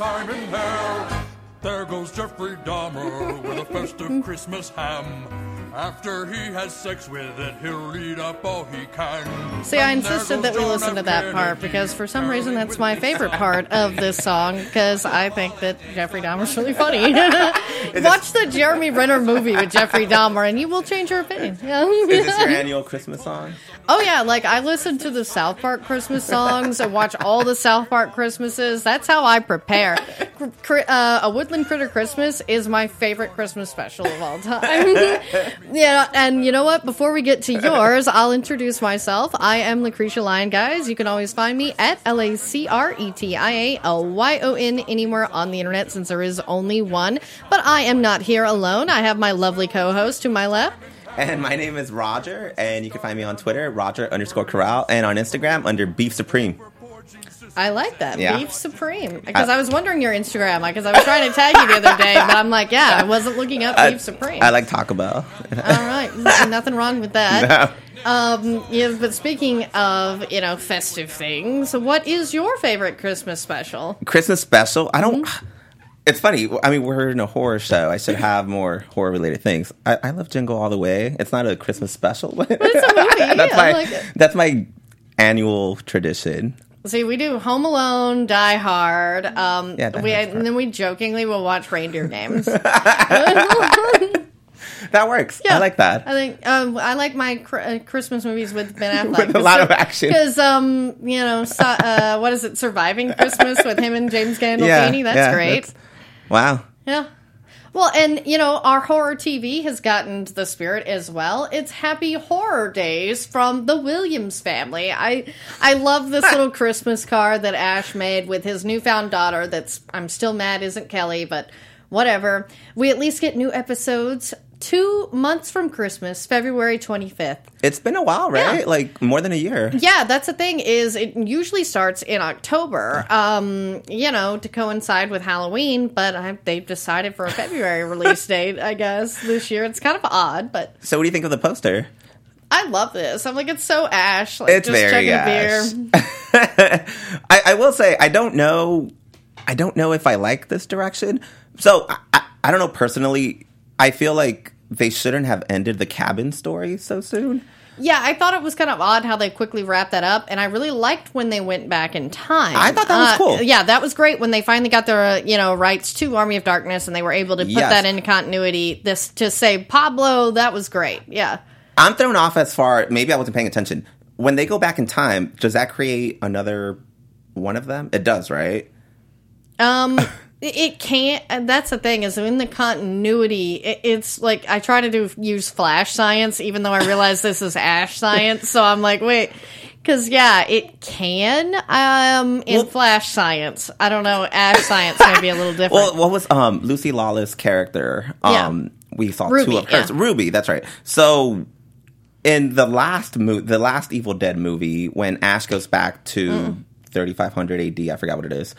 time in hell. There goes Jeffrey Dahmer with a festive Christmas ham. After he has sex with it, he'll eat up all he can. See, I insisted that we John listen to that part because for some reason that's my favorite part of this song because I think that Jeffrey Dahmer's really funny. Watch the Jeremy Renner movie with Jeffrey Dahmer and you will change your opinion. Yeah. Is this your annual Christmas song? Oh yeah, like I listen to the South Park Christmas songs and watch all the South Park Christmases. That's how I prepare. Uh, a Woodland Critter Christmas is my favorite Christmas special of all time. yeah, and you know what? Before we get to yours, I'll introduce myself. I am Lucretia Lyon, guys. You can always find me at L A C R E T I A L Y O N anywhere on the internet since there is only one. But I am not here alone. I have my lovely co-host to my left. And my name is Roger, and you can find me on Twitter, Roger underscore Corral, and on Instagram under Beef Supreme. I like that. Yeah. Beef Supreme. Because I was wondering your Instagram, because I was trying to tag you the other day, but I'm like, yeah, I wasn't looking up Beef Supreme. I like Taco Bell. All right, nothing wrong with that. Um, yeah, but speaking of you know festive things, what is your favorite Christmas special? Christmas special. I don't. Mm-hmm. It's funny. I mean, we're in a horror show. I should have more horror related things. I, I love Jingle All the Way. It's not a Christmas special, but It's a movie. that's I my like that's my annual tradition. See, we do Home Alone, Die Hard. Um, Yeah, we, and then we jokingly will watch Reindeer Games. That works. I like that. I think um, I like my cr- uh, Christmas movies with Ben Affleck With a lot of action. Because um, you know, so, uh, what is it? Surviving Christmas with him and James Gandolfini. that's yeah, great. that's- wow. Yeah. Well, and you know, our horror TV has gotten to the spirit as well. It's Happy Horror Days from the Williams family. I I love this little Christmas card that Ash made with his newfound daughter. That's I'm still mad isn't Kelly, but whatever. We at least get new episodes two months from Christmas, February 25th. It's been a while, right? Yeah. Like more than a year. Yeah, that's the thing is it usually starts in October, um, you know, to coincide with Halloween, but I, they've decided for a February release date, I guess, this year. It's kind of odd, but So, what do you think of the poster? I love this. I'm like, it's so Ash. Like, It's just very chugging Ash. beer. I, I will say I don't know. I don't know if I like this direction. So I, I, I don't know personally. I feel like they shouldn't have ended the cabin story so soon. Yeah, I thought it was kind of odd how they quickly wrapped that up, and I really liked when they went back in time. I thought that was Uh, cool. Yeah, that was great when they finally got their uh, you know rights to Army of Darkness, and they were able to put Yes. that into continuity. This to say Pablo, that was great. Yeah. I'm thrown off as far. Maybe I wasn't paying attention. When they go back in time, does that create another one of them? It does, right? Um, it- can't. And that's the thing is in the continuity. It, it's like I try to do use flash science, even though I realize this is ash science. So I'm like, wait, because yeah, it can. Um, in Well- flash science, I don't know. Ash science may be a little different. Well, what was um Lucy Lawless' character? Um, we saw Ruby, two of hers. yeah. Ruby, that's right. So in the last mo- the last Evil Dead movie, when Ash goes back to Mm. 3500 AD, I forgot what it is.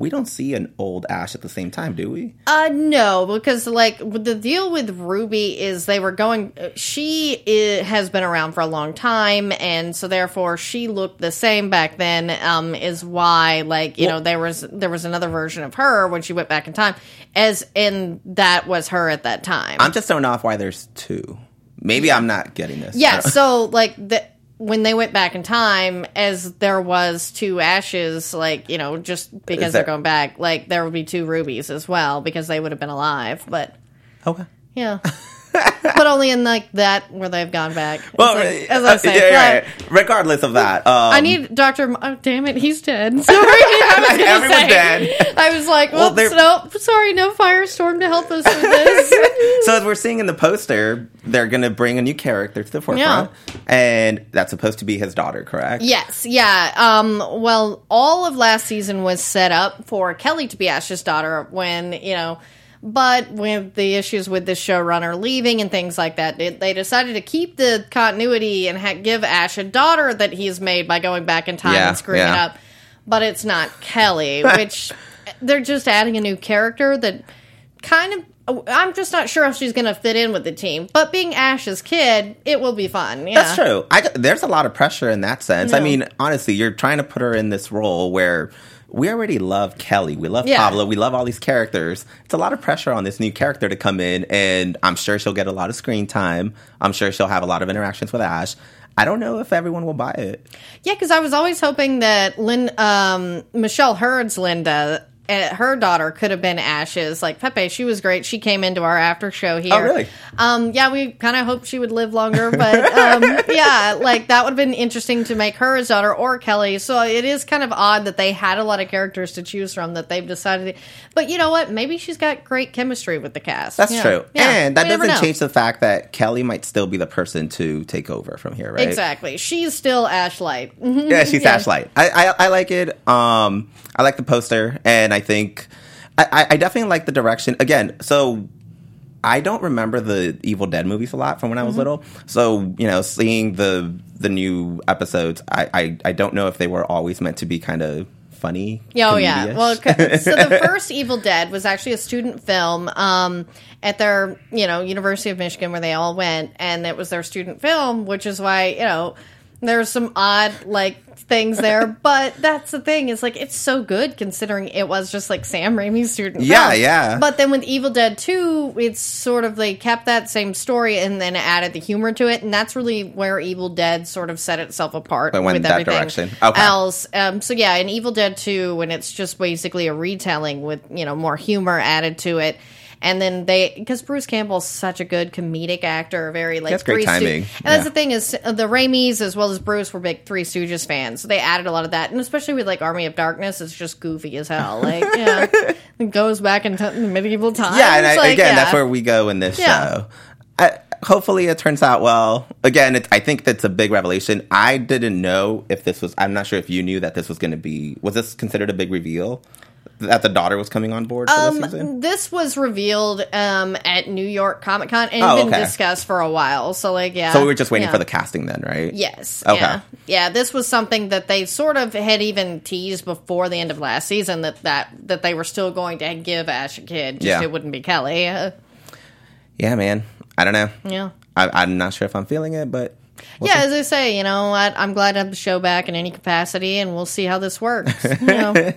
We don't see an old Ash at the same time, do we? Uh, no, because like the deal with Ruby is they were going. She i has been around for a long time, and so therefore she looked the same back then. Um, is why like you Well- know there was there was another version of her when she went back in time, as and that was her at that time. I'm just thrown off why there's two. Maybe I'm not getting this. yeah, so like the when they went back in time, as there was two ashes, like you know, just because Is they're going back, like there would be two rubies as well because they would have been alive, but. okay. Yeah. but only in like that where they've gone back. Well, like- uh, as I say, yeah, yeah, yeah. regardless of that, um, I need Doctor. Oh, damn it, he's dead. Sorry, I was Everyone's say. dead. I was like, Well, well, no, sorry, no firestorm to help us with this. So as we're seeing in the poster, they're going to bring a new character to the forefront, and that's supposed to be his daughter, correct? yes, yeah. Um. Well, all of last season was set up for Kelly to be Ash's daughter when you know. But with the issues with the showrunner leaving and things like that, it, they decided to keep the continuity and ha- give Ash a daughter that he's made by going back in time Yeah, and screwing it up. But it's not Kelly, which they're just adding a new character that kind of. I'm just not sure if she's going to fit in with the team. But being Ash's kid, it will be fun. Yeah. That's true. I, there's a lot of pressure in that sense. I mean, honestly, you're trying to put her in this role where we already love Kelly. We love Yeah. Pablo. We love all these characters. It's a lot of pressure on this new character to come in, and I'm sure she'll get a lot of screen time. I'm sure she'll have a lot of interactions with Ash. I don't know if everyone will buy it. Yeah, because I was always hoping that Lynn, um, Michelle Hurd's Linda, uh, her daughter could have been Ashes. Like Pepe, she was great. She came into our after show here. Oh, really? Um, yeah, we kind of hoped she would live longer, but um, yeah, like that would have been interesting to make her his daughter or Kelly. So it is kind of odd that they had a lot of characters to choose from that they've decided. But you know what? Maybe she's got great chemistry with the cast. That's Yeah. true. Yeah. And that We doesn't change the fact that Kelly might still be the person to take over from here, right? Exactly. She's still Ashlight. Mhm. Yeah, she's Yeah. Ashlight. I, I I like it. Um, I like the poster, and I think I, I- I definitely like the direction. Again, so I don't remember the Evil Dead movies a lot from when I Mm-hmm. was little. So you know, seeing the the new episodes, I I, I don't know if they were always meant to be kind of funny. Oh yeah. comedy-ish. Well, so the first Evil Dead was actually a student film um, at their, you know, University of Michigan where they all went, and it was their student film, which is why you know there's some odd like things there. but that's the thing is like it's so good considering it was just like Sam Raimi's student. Yeah, film. yeah. But then with Evil Dead Two, it's sort of they kept that same story and then added the humor to it, and that's really where Evil Dead sort of set itself apart It went with that everything direction. Okay. else. Um, so yeah, in Evil Dead 2, when it's just basically a retelling with you know more humor added to it, and then they because Bruce Campbell's such a good comedic actor, very like That's great Stoo- timing. and that's Yeah. the thing is the Raimis as well as Bruce were big Three Stooges fans, so they added a lot of that, and especially with like Army of Darkness, it's just goofy as hell. Like yeah, it goes back into medieval times. yeah, and I, like, again, yeah. that's where we go in this show. I, hopefully, it turns out well. Again, it, I think that's a big revelation. I didn't know if this was. I'm not sure if you knew that this was going to be. Was this considered a big reveal that the daughter was coming on board for this season? Um, this was revealed um, at New York Comic Con and Oh, been okay. discussed for a while. So like yeah. So we were just waiting yeah. for the casting then, right? Yes. Okay. Yeah. Yeah. This was something that they sort of had even teased before the end of last season that that that they were still going to give Ash a kid. Just Yeah. it wouldn't be Kelly. Yeah, man. I don't know. yeah. I, I'm not sure if I'm feeling it, but yeah, as I say, you know, I, I'm glad to have the show back in any capacity, and we'll see how this works. You know.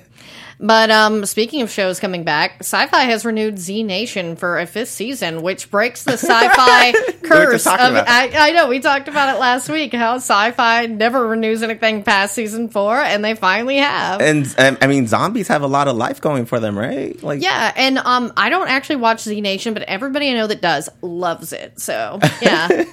But um, speaking of shows coming back, Syfy has renewed Z Nation for a fifth season, which breaks the Syfy curse. Of, I, I know we talked about it last week. How Syfy never renews anything past season four, and they finally have. and I mean, zombies have a lot of life going for them, right? Like, yeah, and um, I don't actually watch Z Nation, but everybody I know that does loves it. So yeah,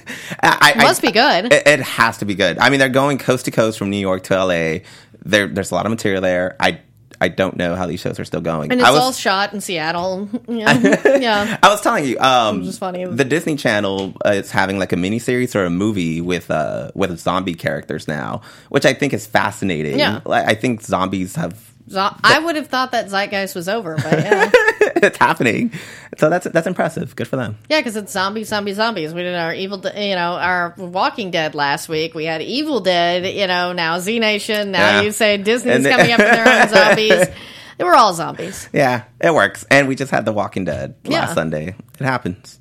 I, I, must be good. It, it has to be good. I mean, they're going coast to coast from New York to LA. There, there's a lot of material there. I, I don't know how these shows are still going. and it's I was, all shot in Seattle. Yeah, yeah. I was telling you, um, is funny. the Disney Channel uh, is having like a mini series or a movie with uh with zombie characters now, which I think is fascinating. Yeah. I think zombies have I would have thought that Zeitgeist was over, but yeah, it's happening. So that's that's impressive. Good for them. yeah, because it's zombie, zombie, zombies. We did our Evil, De- you know, our Walking Dead last week. We had Evil Dead, you know, now Z Nation. Now Yeah. you say Disney's And the- coming up with their own zombies. They were all zombies. Yeah, it works. And we just had The Walking Dead last Yeah. Sunday. It happens.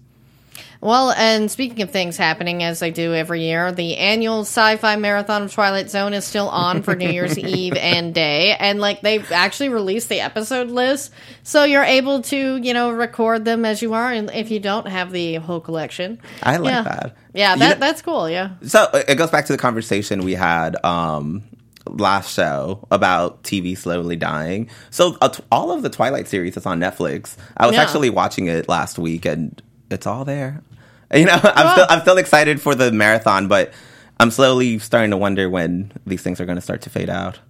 Well, and speaking of things happening as they do every year, the annual sci-fi marathon of Twilight Zone is still on for New Year's Eve and day, and like they've actually released the episode list, so you're able to you know record them as you are, and if you don't have the whole collection, I like yeah. that. Yeah, You that know- that's cool. Yeah, So it goes back to the conversation we had um, last show about TV slowly dying. So uh, t- all of the Twilight series is on Netflix. I was Yeah. actually watching it last week, and it's all there. You know, I'm still I'm still excited for the marathon, but I'm slowly starting to wonder when these things are going to start to fade out.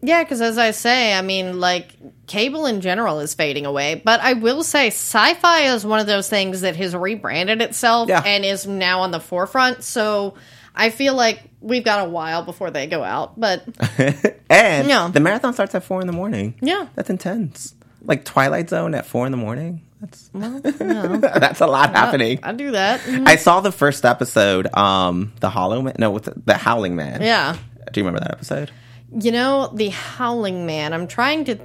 yeah. Because as I say, I mean, like cable in general is fading away, but I will say, sci-fi is one of those things that has rebranded itself Yeah. and is now on the forefront. So. I feel like we've got a while before they go out, but and Yeah. the marathon starts at four in the morning. Yeah. that's intense. Like Twilight Zone at four in the morning. That's well. that's a lot happening. I do that. Mhm. I saw the first episode, um, the Hollow Man. No, it? the Howling Man. Yeah. Do you remember that episode? You know, the Howling Man. I'm trying to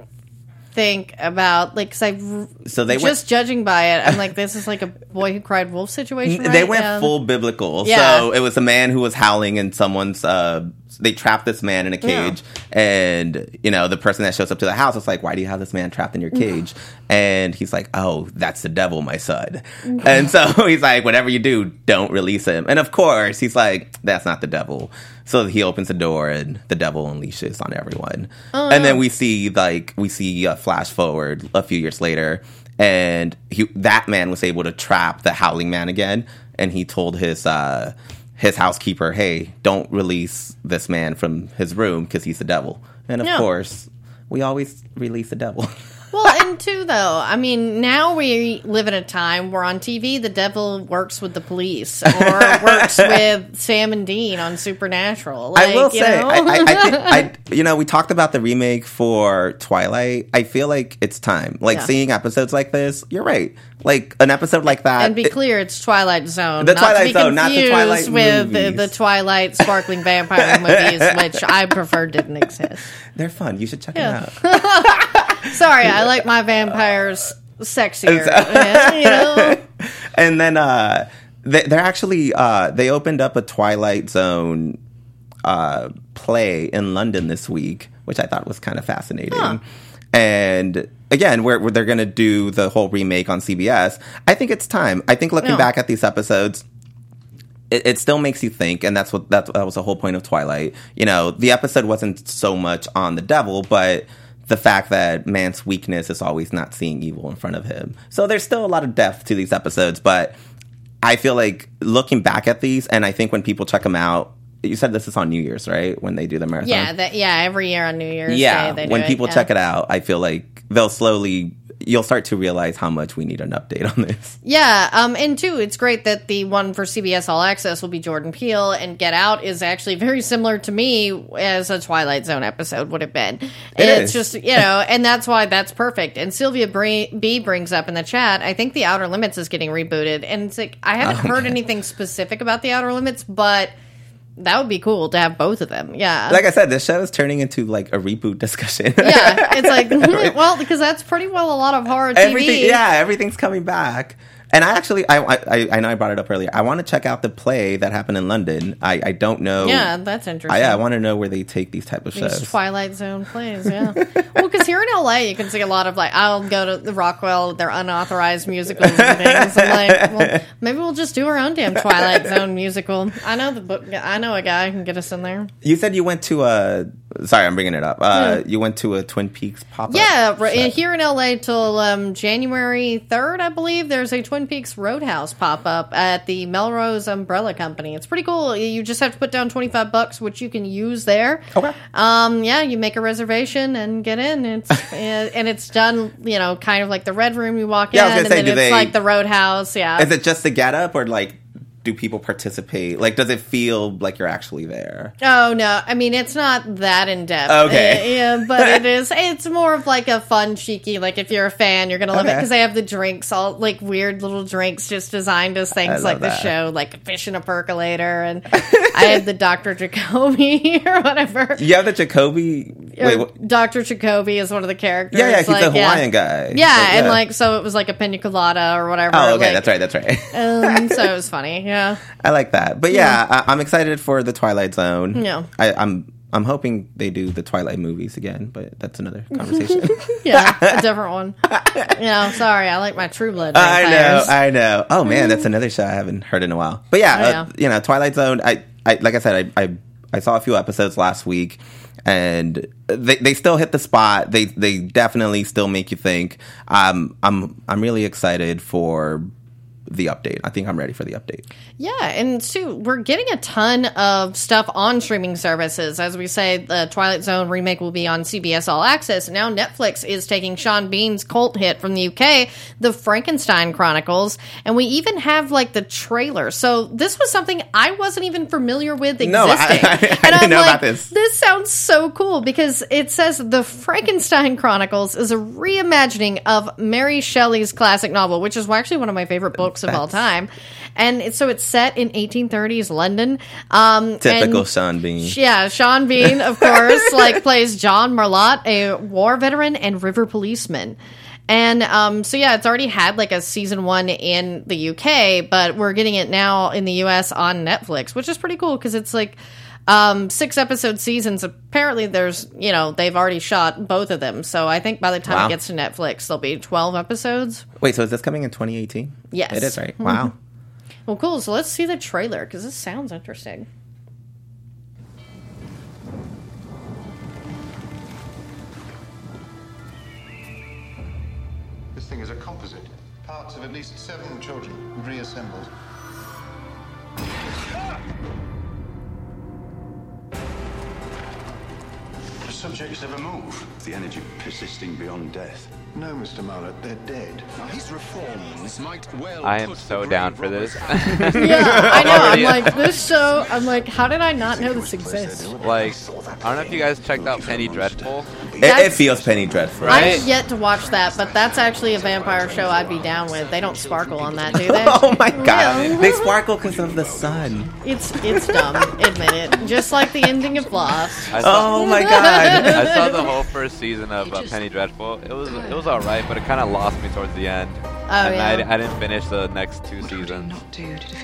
think about like because I So they just judging by it, I'm like, this is like a boy who cried wolf situation. went. They went full biblical. Yeah. So it was a man who was howling in someone's uh, they trap this man in a cage, and you know the person that shows up to the house is like, "Why do you have this man trapped in your cage?" and he's like, "Oh, that's the devil, my son." and so he's like, "Whatever you do, don't release him." And of course, he's like, "That's not the devil." So he opens the door, and the devil unleashes on everyone. and then we see like we see a flash forward a few years later, and he, that man was able to trap the howling man again, and he told his. uh his housekeeper, hey, don't release this man from his room because he's the devil. And of Yeah. course, we always release the devil. Well, and two though, I mean, now we live in a time where on TV the devil works with the police or works with Sam and Dean on Supernatural. Like, I will you say, know? I, I, I, think, I, you know, we talked about the remake for Twilight. I feel like it's time. Like Yeah. seeing episodes like this, you're right. Like an episode like that. and be it- clear, it's Twilight Zone. The not to Twilight be Zone, not the Twilight with the, the Twilight sparkling vampire movies, which I prefer didn't exist. they're fun. You should check Yeah. them out. Sorry, I like my vampires sexier. you know? and then uh, they, they're actually uh, they opened up a Twilight Zone uh, play in London this week, which I thought was kind of fascinating. Huh. And again, where, where they're going to do the whole remake on CBS, I think it's time. I think looking Yeah. back at these episodes. It, it still makes you think, and that's what that's, that was the whole point of Twilight. You know, the episode wasn't so much on the devil, but the fact that man's weakness is always not seeing evil in front of him. So there's still a lot of depth to these episodes, but I feel like looking back at these, and I think when people check them out, you said this is on New Year's, right? When they do the marathon. Yeah, that yeah, every year on New Year's yeah. Day they do when it, people yeah. check it out, I feel like they'll slowly. You'll start to realize how much we need an update on this. Yeah, um, and two, it's great that the one for CBS All Access will be Jordan Peele, and Get Out is actually very similar to me as a Twilight Zone episode would have been. it's is. just you know, and that's why that's perfect. And Sylvia B brings up in the chat, I think the Outer Limits is getting rebooted, and it's like I haven't heard anything specific about the Outer Limits, but that would be cool to have both of them. Yeah, Like I said, this show is turning into like a reboot discussion. yeah, it's like well because that's pretty well a lot of horror TV. Everything, yeah, everything's coming back. And I actually, I, I, I know I brought it up earlier. I want to check out the play that happened in London. I, I don't know. Yeah, that's interesting. I, yeah, I want to know where they take these type of These shows. Twilight Zone plays, yeah. well, because here in LA, you can see a lot of like, I'll go to the Rockwell, their unauthorized musicals and things. I'm like, well, maybe we'll just do our own damn Twilight Zone musical. I know the book. I know a guy who can get us in there. You said you went to a. Sorry, I'm bringing it up. Uh, You went to a Twin Peaks pop up. Yeah, right, here in LA till um, January 3rd, I believe, there's a Twin Peaks Roadhouse pop up at the Melrose Umbrella Company. It's pretty cool. You just have to put down 25 bucks, which you can use there. Okay. Um, yeah, you make a reservation and get in. It's and and it's done, you know, kind of like the Red Room. You walk Yeah, I was in, gonna and say, then do it's they- like the Roadhouse. Yeah, Is it just the get up or like do people participate? Like, does it feel like you're actually there? Oh no! I mean, it's not that in depth. Okay. Uh, yeah, but it is. It's more of like a fun, cheeky. Like if you're a fan, you're gonna love it because they have the drinks, all like weird little drinks, just designed as things like the show, like a fish in a percolator, and I had the Doctor Jacoby or whatever. You have the Jacoby. Doctor Jacoby is one of the characters. Yeah, yeah, he's like, the Hawaiian guy. Yeah, Like, and like so it was like a pina colada or whatever. Oh, okay, like, that's right, that's right. Um, so it was funny. Yeah. I like that. But yeah, I, I'm excited for the Twilight Zone. Yeah. I, I'm I'm hoping they do the Twilight movies again, but that's another conversation. Yeah, a different one. Know, sorry, I like my True Blood. I know. I know. Oh man, that's another show I haven't heard in a while. But yeah, Oh, uh, you know, Twilight Zone. I, I like I said, I, I I saw a few episodes last week, and they they still hit the spot. They they definitely still make you think. Um, I'm I'm really excited for the update. I think I'm ready for the update. Yeah, and Sue, we're getting a ton of stuff on streaming services. As we say, the Twilight Zone remake will be on CBS All Access. Now Netflix is taking Sean Bean's cult hit from the UK, The Frankenstein Chronicles, and we even have like the trailer. So this was something I wasn't even familiar with existing. No, I- I- I didn't I'm know like, about this. This sounds so cool because it says The Frankenstein Chronicles is a reimagining of Mary Shelley's classic novel, which is actually one of my favorite books of all time. And it's, so it's set in 1830s London. Um, Typical Sean Bean. yeah, Sean Bean, of course, like plays John Marlott, a war veteran and river policeman. And um, so yeah, it's already had like a season one in the UK, but we're getting it now in the US on Netflix, which is pretty cool because it's like Um, six episode seasons. Apparently, there's you know they've already shot both of them. So I think by the time Wow. it gets to Netflix, there'll be twelve episodes. Wait, so is this coming in 2018? Yes. It is, right? Wow. Well, cool. So let's see the trailer because this sounds interesting. This thing is a composite. Parts of at least seven children reassembled. The subjects never move. The energy persisting beyond death. No, Mr. Muller, they're dead. His reforms might well. I am so down for this. Yeah, I know. I'm like this show. I'm like, how did I not know this exists? like, I don't know if you guys checked out Penny Dreadful. It, it feels Penny Dreadful. I Right? have yet to watch that, but that's actually a vampire show I'd be down with. They don't sparkle on that, do they? Oh my god. Yeah. They sparkle because of the sun. It's it's dumb. Admit it. Just like the ending of Lost. Saw, Oh my god. I saw the whole first season of uh, Penny Dreadful. It was it was alright, but it kind of lost me towards the end. Oh, and yeah. I, I didn't finish the next two seasons.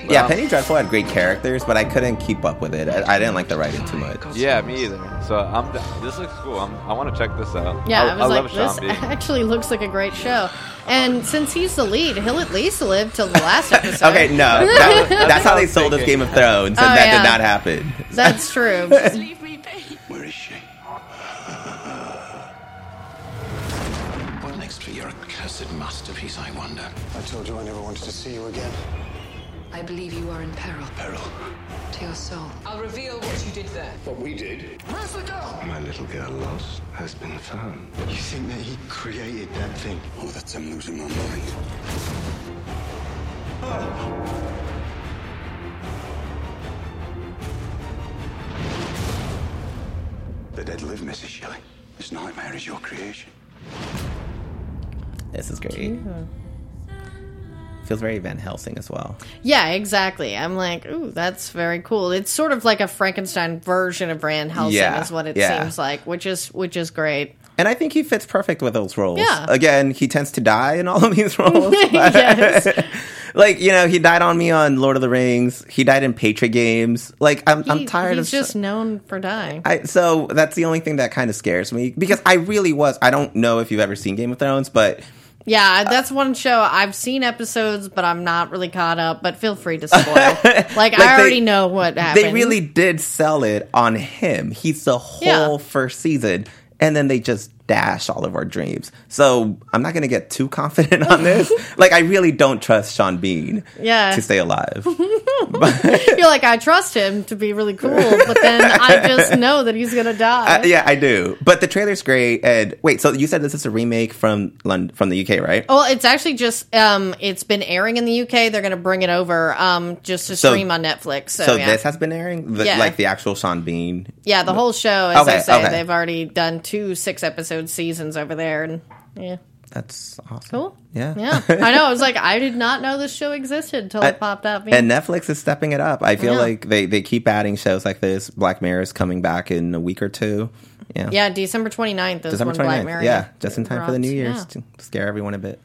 Yeah, Penny Dreadful had great characters, but I couldn't keep up with it. I, I didn't like the writing too much. Yeah, me either. So I'm. This looks cool. I'm, I want to check this out. Yeah, I, I was I like, this Sean actually looks like a great show. And since he's the lead, he'll at least live till the last episode. Okay, no. That, that's how they sold us. Game of Thrones, and Oh, that yeah. did not happen. That's true. Where is she? What next for your accursed masterpiece, I wonder? I told you I never wanted to see you again. I believe you are in peril Peril. To your soul. I'll reveal what you did there. What we did? Where's the girl? My little girl lost has been found. You think that he created that thing? Oh, that's I'm losing my mind. The dead live, Mrs. Shelley. This nightmare is your creation. This is great. Feels very Van Helsing as well. Yeah, exactly. I'm like, ooh, that's very cool. It's sort of like a Frankenstein version of Van Helsing, Yeah, is what it yeah. seems like, which is which is great. And I think he fits perfect with those roles. Yeah. Again, he tends to die in all of these roles. Yes. like, you know, he died on me on Lord of the Rings. He died in Patriot games. Like, I'm, I'm tired he's of just known for dying. I, so that's the only thing that kind of scares me because I really was. I don't know if you've ever seen Game of Thrones, but Yeah, uh, that's one show I've seen episodes, but I'm not really caught up. But feel free to spoil. like, Like, I they- already know what happened. they really did sell it on him. He's the whole Yeah. first season, and then they just dash all of our dreams. So I'm not going to get too confident on this. like, I really don't trust Sean Bean Yeah. to stay alive. You're like, I trust him to be really cool, but then I just know that he's gonna die. Uh, yeah, I do. But the trailer's great. And wait, so you said this is a remake from London, from the UK, right? Well, it's actually just um, it's been airing in the UK. They're gonna bring it over um, just to So- stream on Netflix. So, so yeah. this has been airing, the, Yeah. like the actual Sean Bean. yeah, the whole show, as I Okay, say, okay. they've already done two six episode seasons over there, and yeah, That's awesome. cool. Yeah, Yeah, I know. I was like, I did not know this show existed until it popped up. And Netflix is stepping it up. I feel Yeah. like they, they keep adding shows like this. Black Mirror is coming back in a week or two. Yeah. yeah, December 29th is December when Black 29th. Mirror. Yeah, just in time for the. New Year's Yeah. to scare everyone a bit.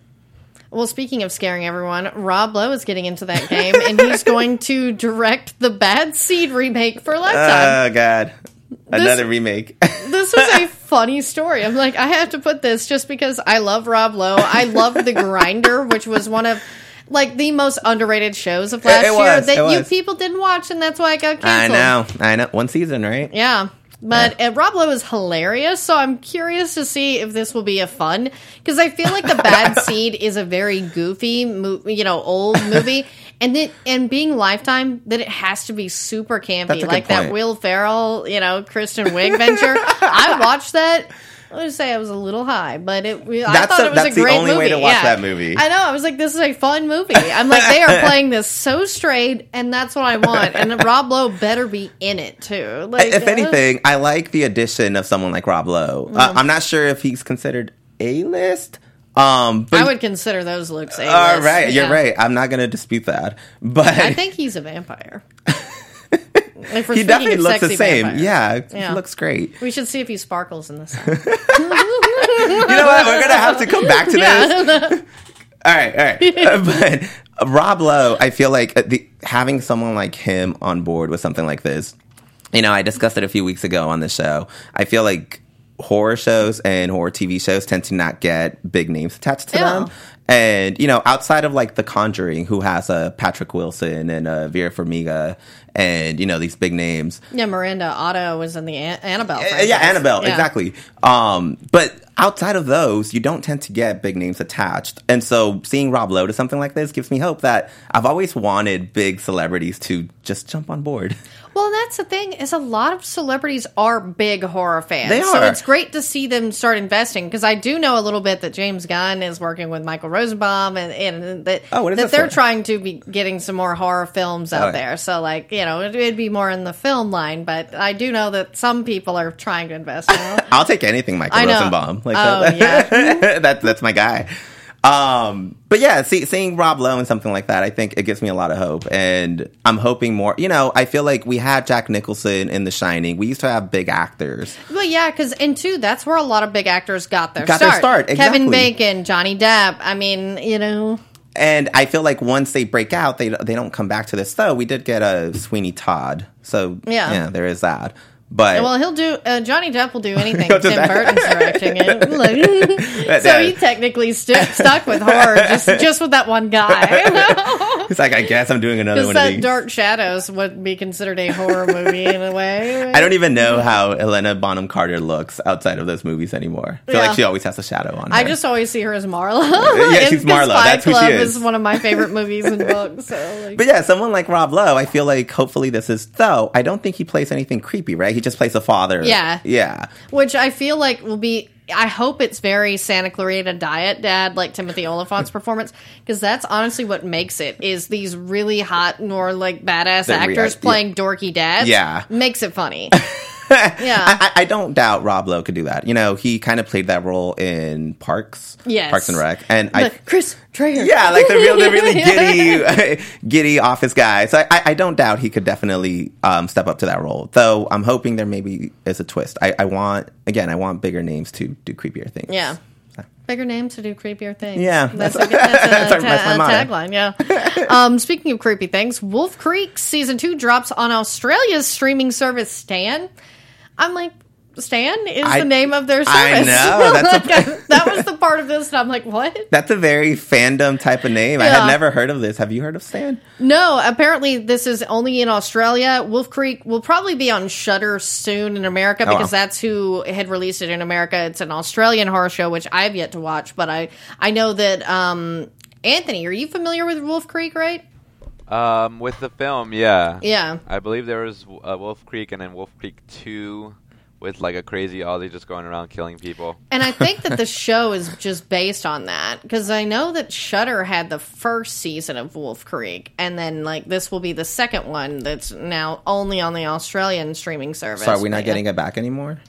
Well, speaking of scaring everyone, Rob Lowe is getting into that game, and he's going to direct the Bad Seed remake for Lifetime. Oh, God. Another remake. this was a funny story. I'm like, I have to put this just because I love Rob Lowe. I love The Grinder, which was one of like the most underrated shows of last it year was, that you people didn't watch, and that's why I got canceled. I know. I know. One season, right? Yeah. But uh, Rob Lowe is hilarious, so I'm curious to see if this will be a fun because I feel like the Bad Seed is a very goofy, mo- you know, old movie, and it and being Lifetime, that it has to be super campy, like that. Will Ferrell, you know, Kristen Wiig venture. I watched that. I would say I was a little high, but it. I That's thought a- it was a that's the great only way movie. to watch Yeah. that movie. I know. I was like, this is a fun movie. I'm like, they are playing this so straight, and that's what I want. And Rob Lowe better be in it too. Like, if uh, anything, I like the addition of someone like Rob Lowe. Uh, I'm not sure if he's considered A list. Um, but I would consider those looks A-list. all right, you're right. I'm not going to dispute that, but I think he's a vampire. He definitely looks the same. vampires. Yeah, Yeah. he looks great. We should see if he sparkles in the sun. You know what? We're gonna have to come back to this. All right, all right. Uh, but Rob Lowe, I feel like uh, the, having someone like him on board with something like this you know, I discussed it a few weeks ago on the show. I feel like horror shows and horror TV shows tend to not get big names attached to Yeah. them. And you know, outside of like The Conjuring, who has a Patrick Wilson and a Vera Farmiga, and you know these big names, Yeah, Miranda Otto was in the An- Annabelle. Uh, franchise. yeah, Annabelle, Yeah. exactly. Um, but outside of those, you don't tend to get big names attached. And so seeing Rob Lowe to something like this gives me hope that I've always wanted big celebrities to just jump on board. Well, that's the thing is a lot of celebrities are big horror fans. They So it's great to see them start investing because I do know a little bit that James Gunn is working with Michael Rosenbaum and, and that, Oh, what is that they're for? trying to be getting some more horror films out there. So like, you know, it, it'd be more in the film line, but I do know that some people are trying to invest. I'll take anything Michael. Rosenbaum. Like Oh, that, that, that's my guy. Um, but yeah, see, seeing Rob Lowe and something like that, I think it gives me a lot of hope, and I'm hoping more. You know, I feel like we had Jack Nicholson in The Shining. We used to have big actors. Well, yeah, because and two, that's where a lot of big actors got their Got their start. start, Kevin. Bacon, Johnny Depp. I mean, you know, And I feel like once they break out, they they don't come back to this. Though we did get a Sweeney Todd, so Yeah. yeah, there is that. But well, he'll do. Uh, Johnny Depp will do anything. Tim that. Burton's directing it, so he technically stu- stuck with horror just just with that one guy. it's like I guess I'm doing another one that. Dark Shadows would be considered a horror movie in a way. I don't even know how Helena Bonham Carter looks outside of those movies anymore. I feel Yeah. like she always has a shadow on her. I just always see her as Marla. Yeah, she's Marla. That's who she Club is. one of my favorite movies and books. So, like, But yeah, someone like Rob Lowe, I feel like hopefully this is though. I don't think he plays anything creepy, right? He just plays a father. Yeah. Yeah. which I feel like will be. I hope it's very Santa Clarita Diet Dad, like Timothy Olyphant's performance, because that's honestly what makes it. Is these really hot nor like badass That actors playing dorky dads? Yeah. makes it funny. yeah, I, I I don't doubt Rob Lowe could do that. You know, he kind of played that role in Parks, Yes. Parks and Rec, and I, But Chris Traeger. yeah, like the real, the really giddy, giddy office guy. So I, I don't doubt he could definitely um, step up to that role. Though I'm hoping there maybe is a twist. I, I want again, I want bigger names to do creepier things. Yeah. Bigger names to do creepier things. Yeah, that's, that's- a, that's a, that's my a tagline. Yeah. um, speaking of creepy things, Wolf Creek season two drops on Australia's streaming service Stan. I'm like, Stan is I- the name of their service. I know, that's Like, I- that was the part of this, and I'm like, what? That's a very fandom type of name. I Yeah. had never heard of this. Have you heard of Stan? No, apparently this is only in Australia. Wolf Creek will probably be on Shudder soon in America Oh, because wow. that's who had released it in America. It's an Australian horror show, which I have yet to watch, but I I know that um, Anthony, are you familiar with Wolf Creek? Right? Um, with the film, yeah. Yeah. I believe there was uh, Wolf Creek and then Wolf Creek 2 with like a crazy Aussie just going around killing people. And I think that the show is just based on that because I know that Shudder had the first season of Wolf Creek, and then like this will be the second one that's now only on the Australian streaming service. So are we not getting it back anymore?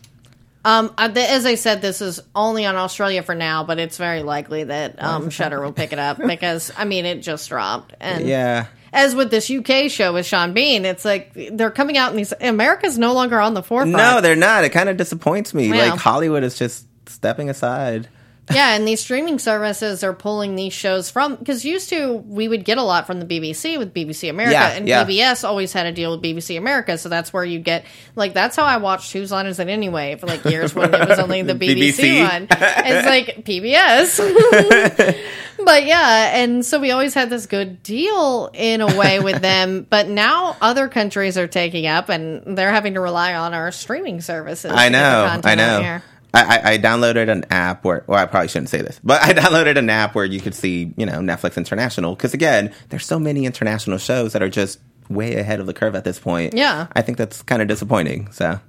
Um, as I said, this is only on Australia for now, but it's very likely that um, Shudder will pick it up because I mean it just dropped. And Yeah. As with this UK show with Sean Bean, it's like they're coming out and these America's no longer on the forefront. No, they're not. It kind of disappoints me. Yeah. Like Hollywood is just stepping aside. yeah, and these streaming services are pulling these shows from because used to we would get a lot from the BBC with BBC America, Yeah, and yeah. PBS always had a deal with BBC America, so that's where you get like that's how I watched Whose Line Is It Anyway for like years when it was only the BBC, BBC. one. It's like PBS. but yeah, and so we always had this good deal in a way with them, but now other countries are taking up and they're having to rely on our streaming services. I to get the know. I know. I, I downloaded an app where, well, I probably shouldn't say this, but I downloaded an app where you could see, you know, Netflix International. Because again, there's so many international shows that are just way ahead of the curve at this point. Yeah. I think that's kind of disappointing. So,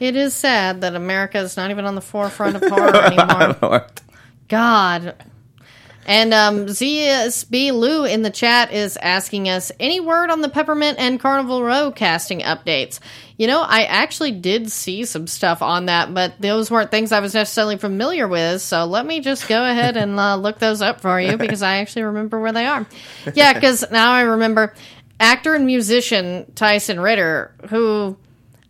It is sad that America is not even on the forefront of horror anymore. God. And um, ZSB Lou in the chat is asking us any word on the Peppermint and Carnival Row casting updates. You know, I actually did see some stuff on that, but those weren't things I was necessarily familiar with. So let me just go ahead and uh, look those up for you because I actually remember where they are. Yeah, because now I remember actor and musician Tyson Ritter, who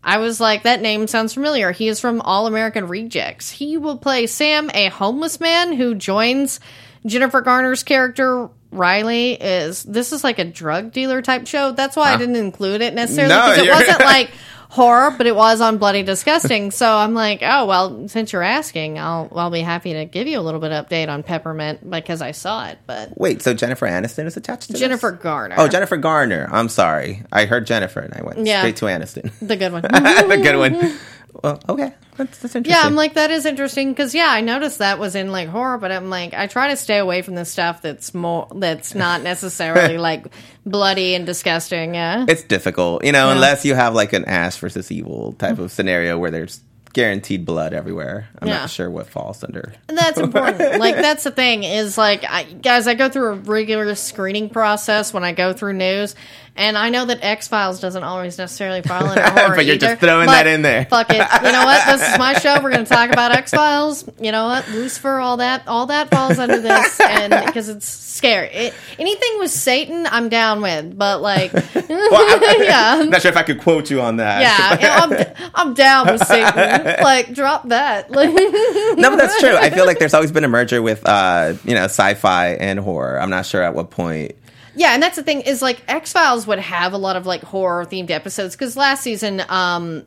I was like, that name sounds familiar. He is from All American Rejects. He will play Sam, a homeless man who joins Jennifer Garner's character Riley is this is like a drug dealer type show. That's why I didn't include it necessarily No, because it wasn't like horror, but it was on Bloody Disgusting. So I'm like, oh well, since you're asking, I'll I'll be happy to give you a little bit of update on Peppermint because I saw it. But Wait, so Jennifer Aniston is attached to this? Jennifer Garner, Oh, Jennifer Garner. I'm sorry. I heard Jennifer and I went Yeah. straight to Aniston. the good one. the good one. Well, okay. That's, that's interesting. Yeah, I'm like that is interesting because yeah, I noticed that was in like horror, but I'm like I try to stay away from the stuff that's more that's not necessarily like bloody and disgusting. Yeah, it's difficult, you know, Yeah. unless you have like an Ash versus Evil type of mm. scenario where there's guaranteed blood everywhere. I'm Yeah. not sure what falls under. And that's important. like that's the thing is like I, guys, I go through a regular screening process when I go through news, and I know that X Files doesn't always necessarily fall into horror. But you're either, just throwing that in there. Fuck it. You know what? This is my show. We're going to talk about X Files. You know what? Lucifer, all that, all that falls under this, and because it's scary. It, anything with Satan, I'm down with. But like, yeah, I'm not sure if I could quote you on that. yeah, I'm, I'm down with Satan. Like, drop that. Like, no, but that's true. I feel like there's always been a merger with, uh, you know, sci-fi and horror. I'm not sure at what point. Yeah, and that's the thing is like X Files would have a lot of like horror themed episodes because last season, um,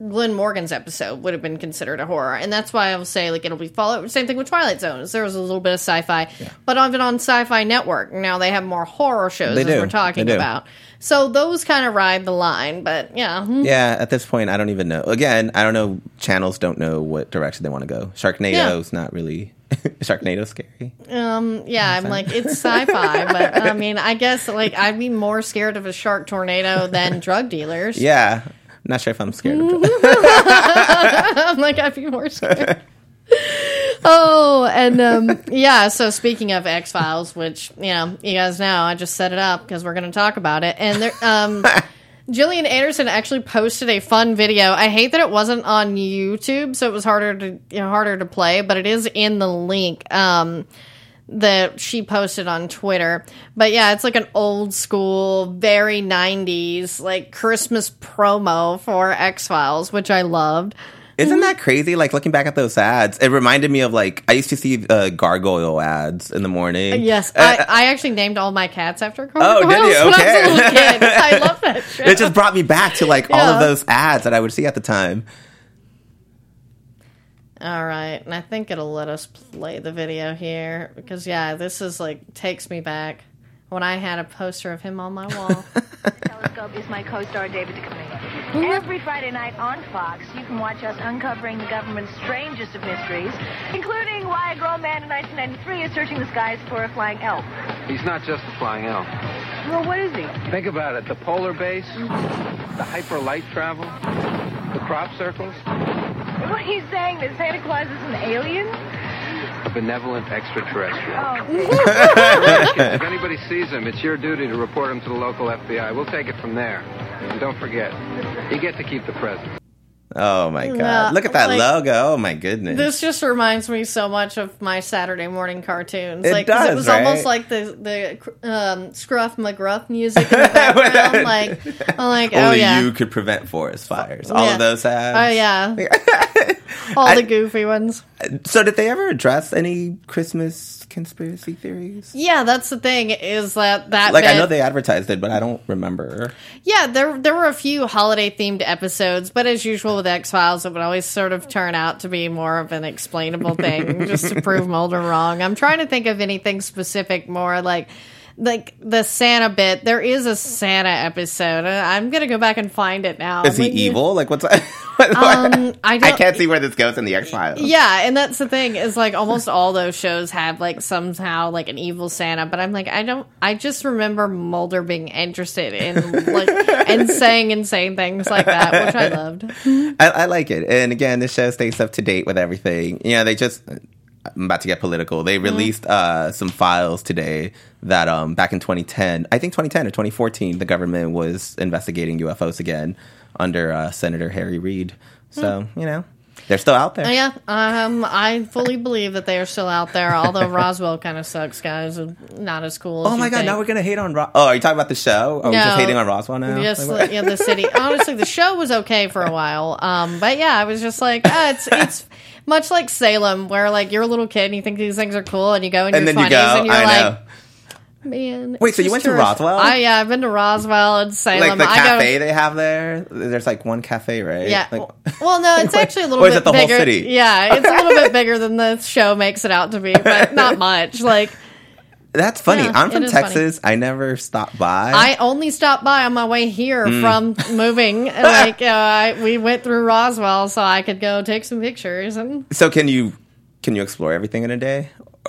Glenn Morgan's episode would have been considered a horror, and that's why I will say like it'll be follow. Same thing with Twilight Zones. There was a little bit of sci-fi, but even on Sci-Fi Network now they have more horror shows They as do. we're talking about. So those kind of ride the line, but yeah, hmm. Yeah, at this point, I don't even know. Again, I don't know. Channels don't know what direction they want to go. Sharknado's not really. Sharknado's scary. um, yeah, I'm like it's sci-fi, but I mean, I guess like I'd be more scared of a shark tornado than drug dealers. Yeah, I'm not sure if I'm scared of it. I'm like, I'd be more scared. oh, and um, yeah. So speaking of X Files, which you know, you guys know, I just set it up because we're going to talk about it. And there, um, Gillian Anderson actually posted a fun video. I hate that it wasn't on YouTube, so it was harder to you know, harder to play, but it is in the link. Um, that she posted on Twitter. But yeah, it's like an old school, very 90s, like Christmas promo for X Files, which I loved. Isn't that crazy? Like looking back at those ads, it reminded me of like I used to see uh, gargoyle ads in the morning. Yes, Uh, I, I actually named all my cats after Oh, did you? when I was Okay. a kid. I love that show. it just brought me back to like all of those ads that I would see at the time. All right, and I think it'll let us play the video here because yeah, this is like takes me back when I had a poster of him on my wall. Telescope is my co-star David Duchovny. Mm-hmm. Every Friday night on Fox, you can watch us uncovering the government's strangest of mysteries, including why a grown man in 1993 is searching the skies for a flying elf. He's not just a flying elf. Well, what is he? Think about it. The polar base, the hyper light travel, the crop circles, What are you saying? That Santa Claus is an alien? A benevolent extraterrestrial. Oh, if anybody sees him, it's your duty to report him to the local FBI. We'll take it from there. And don't forget, you get to keep the present. Oh my god! Yeah, Look at that like- logo. Oh my goodness. this just reminds me so much of my Saturday morning cartoons. It like 'cause does, it was right? almost like the the um, Scruff McGruff music in the background. like, I'm like, oh Only yeah, you could prevent forest fires. All Yeah. of those ads. oh yeah, all the goofy ones. So did they ever address any Christmas conspiracy theories? Yeah, that's the thing. Is that that Like I know they advertised it, but I don't remember. Yeah, there there were a few holiday themed episodes, but as usual with X Files, it would always sort of turn out to be more of an explainable thing, just to prove Mulder wrong. I'm trying to think of anything specific more like like the Santa bit. There is a Santa episode. Uh, I'm gonna go back and find it now. Is he Like, evil? Like what's? Um, I I can't see where this goes in the X Files. Yeah, and that's the thing is like almost all those shows have like somehow like an evil Santa, but I'm like I don't. I just remember Mulder being interested in like and saying insane things like that, which I loved. I, I like it. And again, this show stays up to date with everything. You know, they just. I'm about to get political. They released uh, some files today that um, back in 2010, I think 2010 or 2014, the government was investigating UFOs again under uh, Senator Harry Reid. So you know, they're still out there. Oh, yeah, um, I fully believe that they are still out there. Although Roswell kind of sucks, guys. Not as cool. as Oh my you god! think. Now we're gonna hate on. Ro- oh, are you talking about the show? Are we just hating on Roswell now? Yes, Like, yeah, the city. Honestly, the show was okay for a while, um, but yeah, I was just like, ah, it's it's much like Salem, where like you're a little kid and you think these things are cool, and you go in And your then you twenties go, and you're I like, know. Man. Wait, so you went to Roswell? I yeah, I've been to Roswell and Salem. like the I cafe go, they have there. There's like one cafe, right? Yeah. Like, well, no, it's actually a little Or is bit it the whole bigger. city? Yeah, it's a little bit bigger than the show makes it out to be, but not much. Like that's funny. Yeah, I'm from is funny. Texas. I never stopped by. I only stopped by on my way here Mm. from moving. Like uh, I, we went through Roswell, so I could go take some pictures and so can you can you explore everything in a day?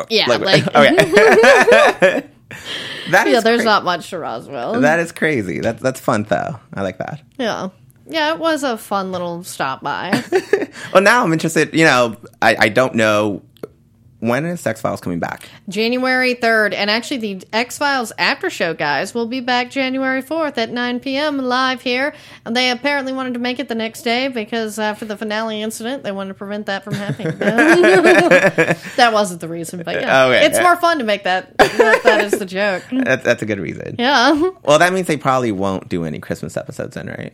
yeah, like, okay. That yeah. There's cra- not much to Roswell. That is crazy. That that's fun though. I like that. yeah, yeah. It was a fun little stop by. Well, now I'm interested. You know, I, I don't know when is X Files coming back. January 3rd, and actually the X Files after show guys will be back January 4th at 9 p.m. live here. And they apparently wanted to make it the next day because after the finale incident, they wanted to prevent that from happening. that wasn't the reason, but yeah. Okay. It's more fun to make that. that, that is the joke. That's that's a good reason. Yeah. Well, that means they probably won't do any Christmas episodes then, right?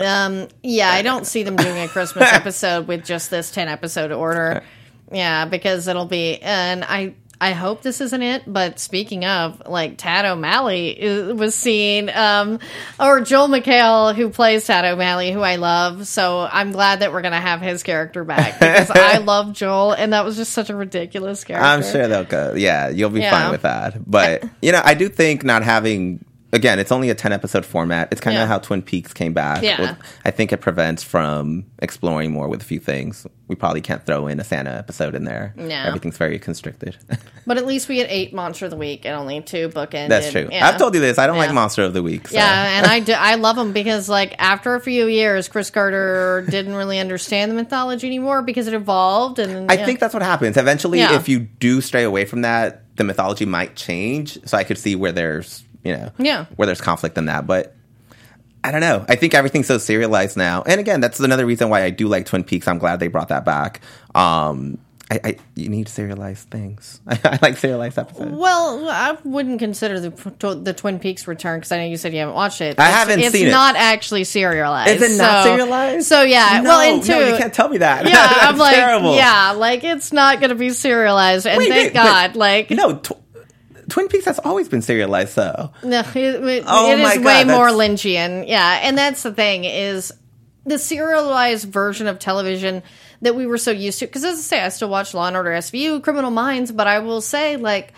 Um, yeah, I don't see them doing a Christmas episode with just this 10 episode order. Yeah, because it'll be, and I, I hope this isn't it, but speaking of, like, Tad O'Malley was seen, um, or Joel McHale, who plays Tad O'Malley, who I love. So I'm glad that we're going to have his character back because I love Joel, and that was just such a ridiculous character. I'm sure they'll go. Yeah, you'll be Yeah. fine with that. But you know, I do think not having again, it's only a 10 episode format. It's kind of Yeah. how Twin Peaks came back. Yeah. I think it prevents from exploring more with a few things. We probably can't throw in a Santa episode in there. No. Everything's very constricted. But at least we had eight Monster of the Week and only two bookended. That's true. Yeah. I've told you this. I don't like Yeah. Monster of the Week. So. Yeah, and I, do, I love them because like after a few years, Chris Carter didn't really understand the mythology anymore because it evolved, and I think that's what happens. Eventually, if you do stray away from that, the mythology might change. So I could see where there's, you know, Yeah. where there's conflict in that. But I don't know. I think everything's so serialized now. And again, that's another reason why I do like Twin Peaks. I'm glad they brought that back. Um, I, I you need serialized things. I, like serialized episodes. Well, I wouldn't consider the the Twin Peaks return because I know you said you haven't watched it. I haven't it's seen it. not actually serialized. Is it not so- serialized? So yeah. No, well, and two, no, you can't tell me that. Yeah, I'm like, terrible. yeah, like it's not going to be serialized, and Wait, thank wait, God. like, No, tw- Twin Peaks has always been serialized, though. No, it, it, Oh it is God, way more Lynchian. Yeah, and that's the thing is the serialized version of television that we were so used to. Because as I say, I still watch Law and Order SVU, Criminal Minds, but I will say like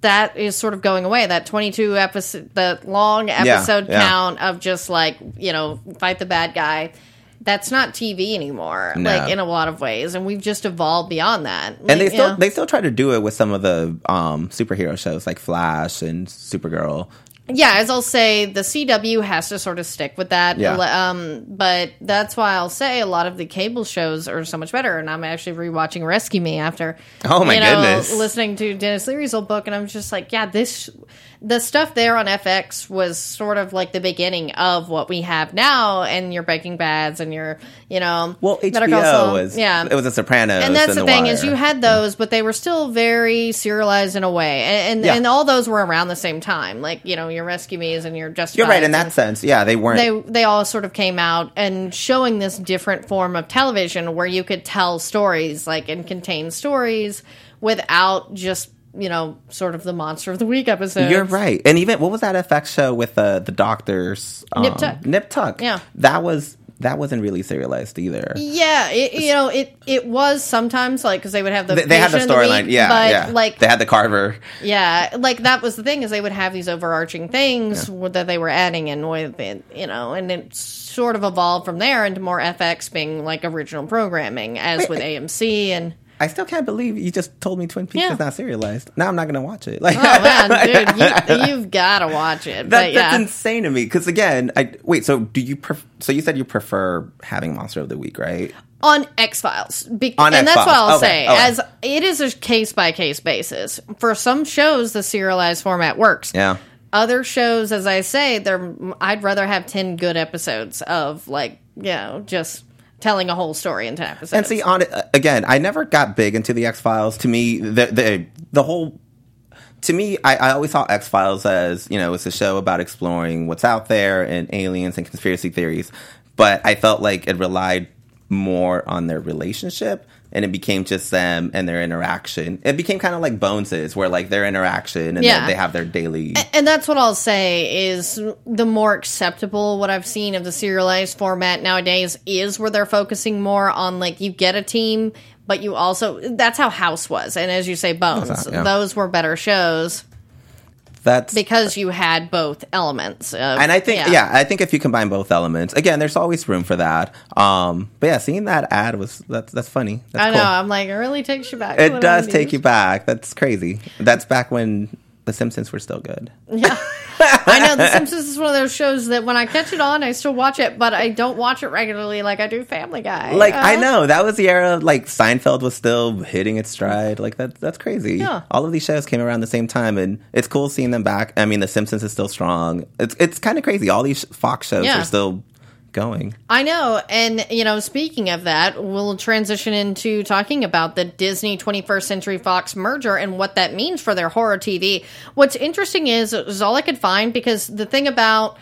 that is sort of going away. That twenty-two episode, the long episode yeah. count of just like you know fight the bad guy. That's not TV anymore, No. like in a lot of ways, and we've just evolved beyond that. And they still yeah. they still try to do it with some of the um, superhero shows like Flash and Supergirl. Yeah, as I'll say, the CW has to sort of stick with that. Yeah. Um, but that's why I'll say a lot of the cable shows are so much better. And I'm actually rewatching Rescue Me after, Oh, my you know, goodness. listening to Denis Leary's old book, and I'm just like, yeah, this the stuff there on FX was sort of like the beginning of what we have now, and your Breaking Bads and your, you know, Well, Better HBO Call was yeah, it was a Sopranos, and that's the, thing is you had those but they were still very serialized in a way and and, Yeah. and all those were around the same time like you know your rescue me's and your just You're right in that sense. Yeah, they weren't. they they all sort of came out and showing this different form of television where you could tell stories like and contain stories without just you know sort of the monster of the week episode You're right. And even what was that FX show with the the doctors? Um, Nip Tuck. Nip Tuck. Yeah. that was that wasn't really serialized either. yeah, it, you know, it it was sometimes like because they would have the They, they had the storyline. Yeah, but yeah. like they had the Carver. Yeah, like that was the thing is they would have these overarching things that they were adding in with it, you know, and it sort of evolved from there into more FX being like original programming, as Wait, with AMC and. I still can't believe you just told me Twin Peaks Yeah. is not serialized. Now I'm not going to watch it. Like, Oh man, dude, you, you've got to watch it. That, but yeah, That's insane to me. Because again, I wait. So do you? Pref- so you said you prefer having Monster of the Week, right? on X Files, Be- and that's what I'll Okay, say. okay. As it is a case by case basis. For some shows, the serialized format works. Yeah. Other shows, as I say, they're I'd rather have ten good episodes of like you know just telling a whole story in ten episodes. And see, on it again, I never got big into the X Files. To me, the the the whole. To me, I, I always saw X Files as you know it's a show about exploring what's out there and aliens and conspiracy theories, but I felt like it relied more on their relationship and it became just them and their interaction. It became kind of like Boneses, where like their interaction and Yeah. then they have their daily. And that's what I'll say is the more acceptable what I've seen of the serialized format nowadays is where they're focusing more on like you get a team, but you also that's how House was, and as you say, Bones. Yeah. Those were better shows That's because you had both elements. Of, and I think yeah. I think if you combine both elements, again, there's always room for that. Um, but yeah, seeing that ad was that's that's funny. That's I know. cool. I'm like, it really takes you back. It does take you back. That's crazy. That's back when The Simpsons were still good. Yeah. I know The Simpsons is one of those shows that when I catch it on, I still watch it, but I don't watch it regularly like I do Family Guy. Like I Uh, know that was the era. Like Seinfeld was still hitting its stride. Like that. That's crazy. Yeah. All of these shows came around the same time, and it's cool seeing them back. I mean, The Simpsons is still strong. It's it's kind of crazy. All these Fox shows Yeah. are still going. I know. And, you know, speaking of that, we'll transition into talking about the Disney 21st Century Fox merger and what that means for their horror TV. What's interesting is, is all I could find because the thing about,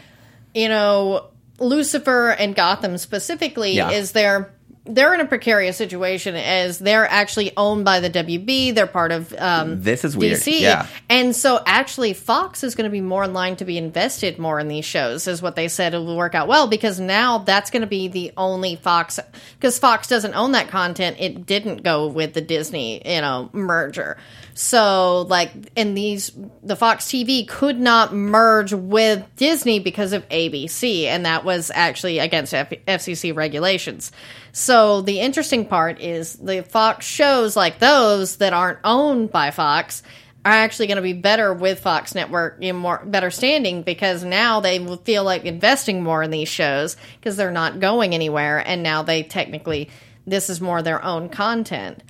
you know, Lucifer and Gotham specifically Yeah. is they're they're in a precarious situation as they're actually owned by the WB. They're part of um, This is weird. DC. Yeah. And so actually Fox is going to be more in line to be invested more in these shows is what they said it will work out well because now that's going to be the only Fox because Fox doesn't own that content. It didn't go with the Disney, you know, merger. So like in these the Fox TV could not merge with Disney because of ABC and that was actually against F- FCC regulations. So the interesting part is the Fox shows like those that aren't owned by Fox are actually going to be better with Fox Network in more better standing because now they will feel like investing more in these shows because they're not going anywhere and now they technically this is more their own content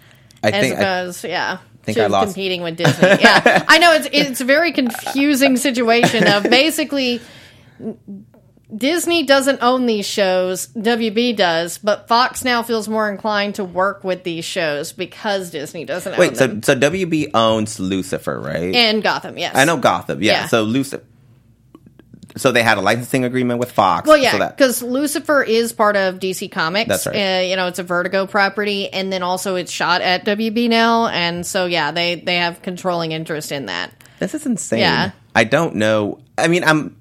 I as think. I, yeah think I lost- competing with Disney. yeah, I know it's it's a very confusing situation of basically Disney doesn't own these shows, WB does, but Fox now feels more inclined to work with these shows because Disney doesn't own wait. So them. so WB owns Lucifer, right? and Gotham, yes. I know Gotham. Yeah. Yeah. So Lucifer. So they had a licensing agreement with Fox. Well, so yeah, that- because Lucifer is part of DC Comics. That's right. Uh, you know, it's a Vertigo property, and then also it's shot at WB now, and so yeah, they they have controlling interest in that. This is insane. Yeah. I don't know. I mean, I'm.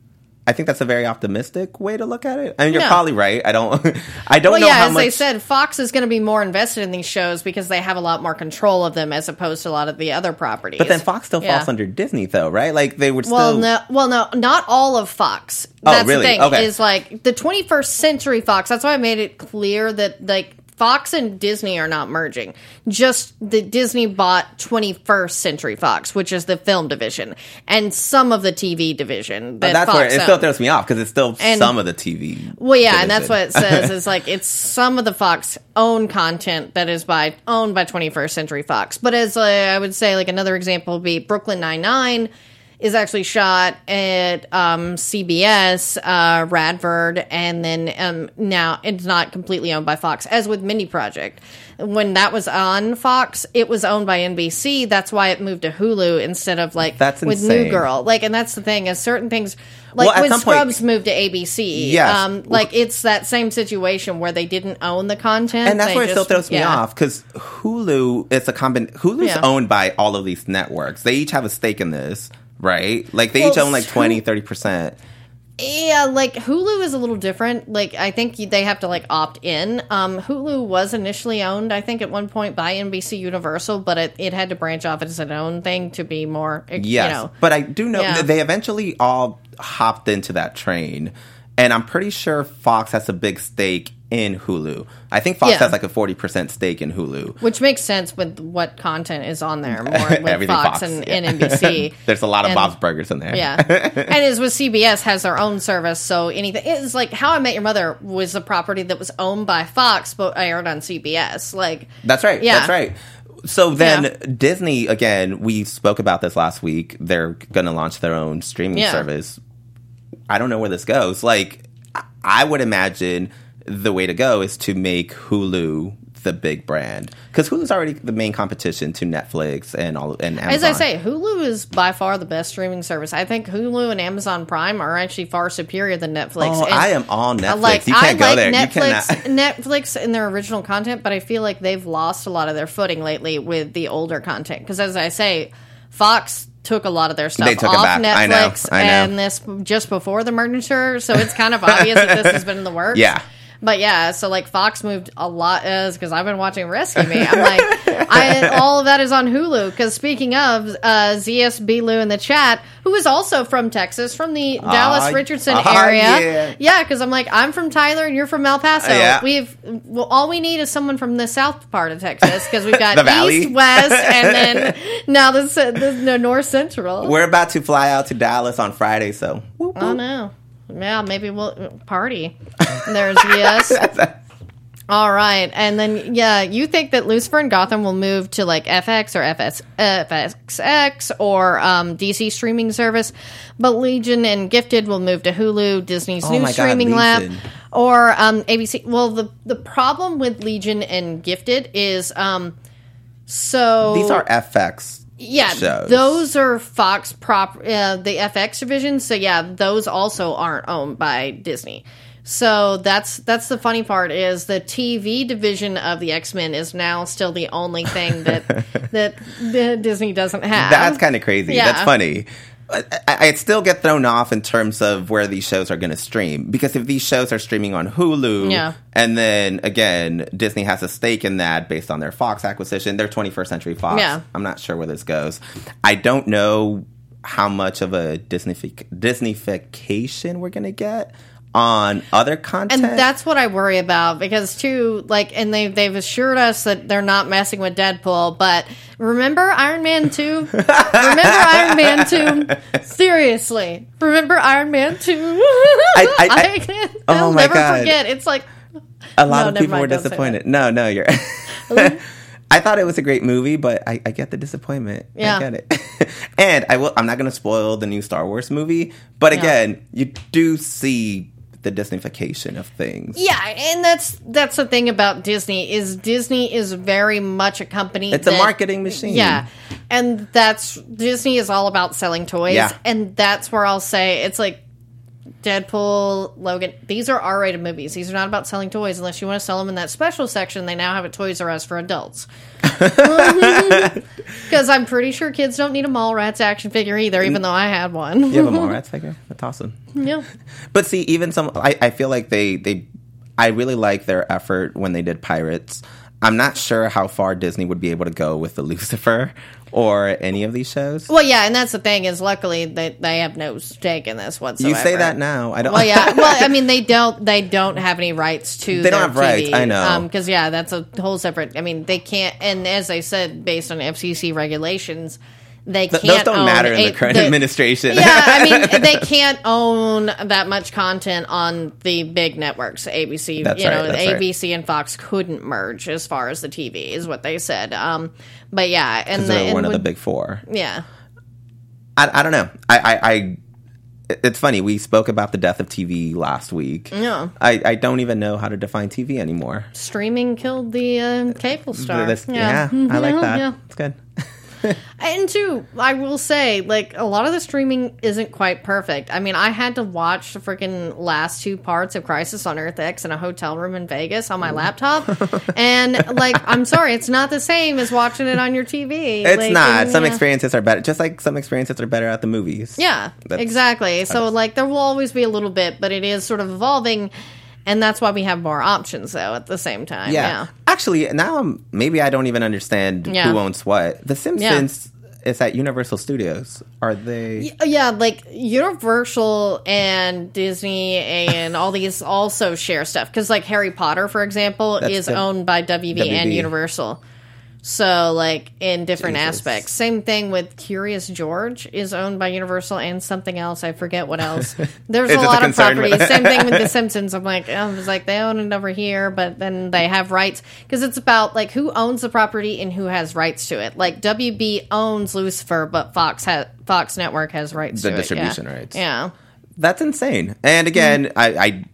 I think that's a very optimistic way to look at it. I mean, you're probably right. I don't. I don't Well, know yeah, as much. they said, Fox is going to be more invested in these shows because they have a lot more control of them as opposed to a lot of the other properties. but then Fox still Yeah. falls under Disney, though, right? Like they would Well, still. no, well, no, not all of Fox. Oh, That's really? the thing. Okay. Is like the 21st Century Fox. That's why I made it clear that like Fox and Disney are not merging. Just the Disney bought 21st Century Fox, which is the film division, and some of the TV division. But That that's Fox where it still throws me off because it's still And- some of the TV. Well, yeah, and that's what it says is like it's some of the Fox own content that is by owned by 21st Century Fox. But as uh, I would say, like another example would be Brooklyn Nine Nine is actually shot at um, CBS, uh, Radford, and then um, now it's not completely owned by Fox. As with Mindy Project, when that was on Fox, it was owned by NBC. That's why it moved to Hulu instead of like That's with insane. New Girl. Like, and that's the thing is certain things. Like Well, when some point- Scrubs moved to ABC, Yes. um, like it's that same situation where they didn't own the content, and that's where it still throws me off because Hulu it's a combin. Hulu's Yeah. owned by all of these networks. They each have a stake in this, right? Like they Well, each own like Hulu- 20, 30 percent. Yeah, like Hulu is a little different. Like I think they have to like opt in. Um, Hulu was initially owned, I think, at one point by NBC Universal, but it, it had to branch off as its own thing to be more, Yes, you know. but I do know Yeah. they eventually all hopped into that train, and I'm pretty sure Fox has a big stake in Hulu. I think Fox Yeah. has like a forty percent stake in Hulu. Which makes sense with what content is on there more with Fox, Fox, and, yeah. and NBC. There's a lot of And- Bob's Burgers in there. Yeah, and as with CBS has their own service, so anything it's like How I Met Your Mother was a property that was owned by Fox but aired on CBS. Like That's right. Yeah. That's right. So then Yeah. Disney again, we spoke about this last week. They're going to launch their own streaming service. I don't know where this goes. Like I would imagine the way to go is to make Hulu the big brand because Hulu's already the main competition to Netflix and all and Amazon. As I say, Hulu is by far the best streaming service. I think Hulu and Amazon Prime are actually far superior than Netflix. Oh, And I am all Netflix. Like you can't I go like there. Netflix, You cannot. Netflix and their original content, but I feel like they've lost a lot of their footing lately with the older content. Because as I say, Fox took a lot of their stuff They took it off back. I know. Netflix I know. and this just before the merger, so it's kind of obvious that this has been in the works. Yeah. But yeah, so like Fox moved a lot as because I've been watching Rescue Me. I'm like, I all of that is on Hulu. Because speaking of uh, ZSB Lou in the chat, who is also from Texas, from the Dallas Richardson ah, area. yeah. because I'm like, I'm from Tyler and you're from El Paso. Yeah. We've well, all we need is someone from the south part of Texas because we've got east, west, and then now the, the, the north central. We're about to fly out to Dallas on Friday, so whoop, Oh no. Yeah, maybe we'll party. There's yes. All right, and then yeah, you think that Lucifer and Gotham will move to like FX or FS, FXX or um, DC streaming service, but Legion and Gifted will move to Hulu, Disney's Oh new God, streaming lab, or um, ABC. Well, the the problem with Legion and Gifted is um, so These are FX. Yeah, shows. those are Fox prop, uh, the FX division. So yeah, those also aren't owned by Disney. So that's that's the funny part is the TV division of the X Men is now still the only thing that that, that Disney doesn't have. That's kind of crazy. Yeah. That's funny. I, still get thrown off in terms of where these shows are going to stream because if these shows are streaming on Hulu, Yeah. and then again Disney has a stake in that based on their Fox acquisition, their 21st Century Fox. Yeah. I'm not sure where this goes. I don't know how much of a Disney Disneyfication we're going to get on other content. And that's what I worry about because too, like, and they they've assured us that they're not messing with Deadpool. But remember Iron Man two? remember Iron Man two? Seriously, remember Iron Man two? I- I- can't. Oh I'll my never God. forget. It's like a lot No, of people were mind, don't disappointed. No, no, you're. I thought it was a great movie, but I, I get the disappointment. Yeah. I get it. and I will. I'm not going to spoil the new Star Wars movie, but Yeah. again, you do see the Disneyfication of things. Yeah, and that's that's the thing about Disney is Disney is very much a company. It's a marketing machine. Yeah, and that's Disney is all about selling toys, Yeah. and that's where I'll say it's like Deadpool, Logan. These are R-rated movies. These are not about selling toys unless you want to sell them in that special section. They now have a Toys R Us for adults. Because I'm pretty sure kids don't need a Mallrats action figure either, mm. even though I had one. You have a Mallrats figure? That's awesome. yeah. But see, even some, I, I feel like they, they, I really like their effort when they did Pirates. I'm not sure how far Disney would be able to go with the Lucifer or any of these shows. Well, yeah, and that's the thing is, luckily they they have no stake in this whatsoever. you say that now. I don't. Well, yeah. Well, I mean, they don't. They don't have any rights to. They don't have rights, TV, I know. Um, because yeah, that's a whole separate. I mean, they can't. And as I said, based on FCC regulations, they Th- can't. those don't matter in a- the current administration. Yeah, I mean, they can't own that much content on the big networks. ABC, That's you right, know, that's right. ABC and Fox couldn't merge as far as the TV is what they said. Um, but yeah, and, the, they're and one of the big four. Yeah. I, I don't know. I, I, I, it's funny. We spoke about the death of TV last week. Yeah. I, I don't even know how to define TV anymore. Streaming killed the uh, cable star. This- yeah, I like that. Yeah. It's good. And two, I will say, like a lot of the streaming isn't quite perfect. I mean, I had to watch the freaking last two parts of Crisis on Earth X in a hotel room in Vegas on my mm. laptop, and like, I'm sorry, it's not the same as watching it on your TV. It's Like, not. and, Some yeah. experiences are better. Just like some experiences are better at the movies. Yeah, That's- exactly. So like, there will always be a little bit, but it is sort of evolving. And that's why we have more options, though. At the same time, Yeah. yeah. Actually, now I'm, maybe I don't even understand Yeah. who owns what. The Simpsons is at Universal Studios. Are they? Yeah, like Universal and Disney and all these also share stuff because, like Harry Potter, for example, That's is the- owned by WB, and Universal. So, like in different Jesus. aspects. Same thing with Curious George is owned by Universal and something else. I forget what else. There's a just a lot of properties. Same thing with The Simpsons. I'm like, I was like, they own it over here, but then they have rights because it's about like who owns the property and who has rights to it. Like WB owns Lucifer, but Fox has Fox Network has rights The to distribution it. Yeah. rights. Yeah. That's insane. And again, Mm-hmm. I, I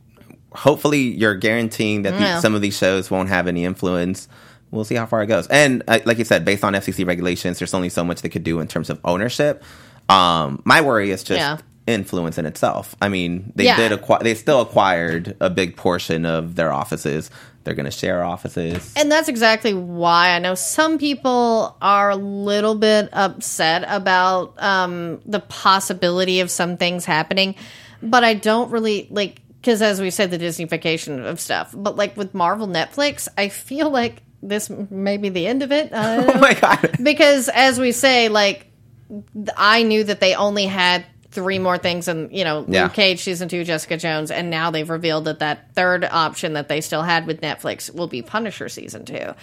hopefully you're guaranteeing that the- Yeah. some of these shows won't have any influence. We'll see how far it goes. And uh, like you said, based on FCC regulations, there's only so much they could do in terms of ownership. Um, my worry is just Yeah. influence in itself. I mean, they Yeah. did acquire, they still acquired a big portion of their offices. They're going to share offices. And that's exactly why I know some people are a little bit upset about um, the possibility of some things happening, but I don't really like because, as we said, the Disneyfication of stuff. But like with Marvel Netflix, I feel like this may be the end of it. Oh my god! because as we say, like I knew that they only had three more things, and you know, Yeah. Luke Cage season two, Jessica Jones, and now they've revealed that that third option that they still had with Netflix will be Punisher season two.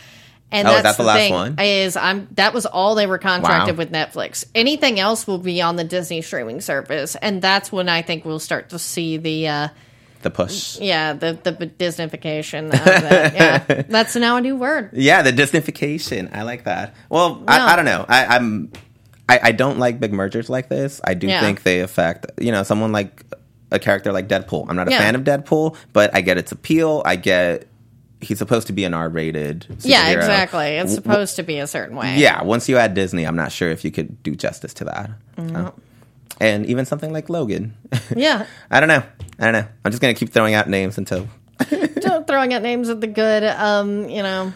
And Oh, that's that the the last thing one? is I'm that was all they were contracted Wow. with Netflix. Anything else will be on the Disney streaming service, and that's when I think we'll start to see the. Uh, The push. yeah, the the Disneyfication. Yeah, that's now a new word. Yeah, the Disneyfication. I like that. Well, No. I, I don't know. I, I'm I, I don't like big mergers like this. I do Yeah. think they affect you know someone like a character like Deadpool. I'm not a Yeah. fan of Deadpool, but I get its appeal. I get he's supposed to be an R-rated. Yeah, exactly. It's supposed to be a certain way. Yeah, once you add Disney, I'm not sure if you could do justice to that. So- and even something like Logan. yeah. I don't know. I don't know. I'm just gonna keep throwing out names until Don't throwing out names of the good, um, you know,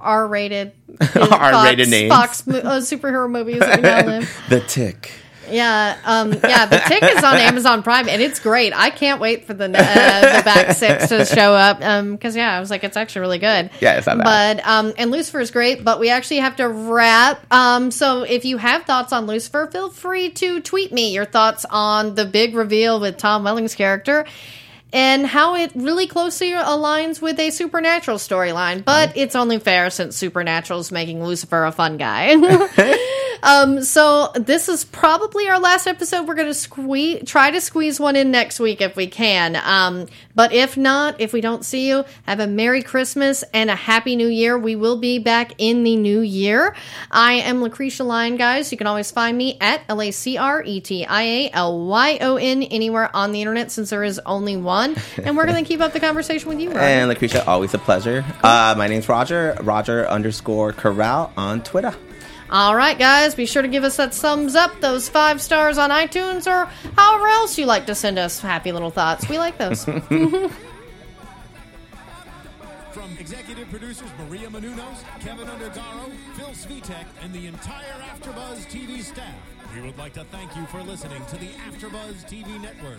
R-rated, R-rated Fox, names. Fox uh, superhero movies that we now live. the Tick. Yeah, um, yeah. The Tick is on Amazon Prime, and it's great. I can't wait for the uh, the back six to show up. Um, because yeah, I was like, it's actually really good. Yeah, it's not bad. But um, and Lucifer is great, but we actually have to wrap. Um, so if you have thoughts on Lucifer, feel free to tweet me your thoughts on the big reveal with Tom Welling's character. And how it really closely aligns with a supernatural storyline, but it's only fair since Supernatural's making Lucifer a fun guy. Um, so this is probably our last episode. We're going to squeeze, try to squeeze one in next week if we can. Um, but if not, if we don't see you, have a Merry Christmas and a Happy New Year. We will be back in the new year. I am Lacretia Lyon, guys. You can always find me at L A C R E T I A L Y O N anywhere on the internet since there is only one. And we're going to keep up the conversation with you, Roger. And Lacretia, always a pleasure. Uh, my name's Roger, Roger underscore Corral on Twitter. All right, guys, be sure to give us that thumbs up, those five stars on iTunes, or however else you like to send us happy little thoughts. We like those. From executive producers Maria Menounos, Kevin Undergaro, Phil Svitek, and the entire AfterBuzz TV staff, we would like to thank you for listening to the AfterBuzz TV network.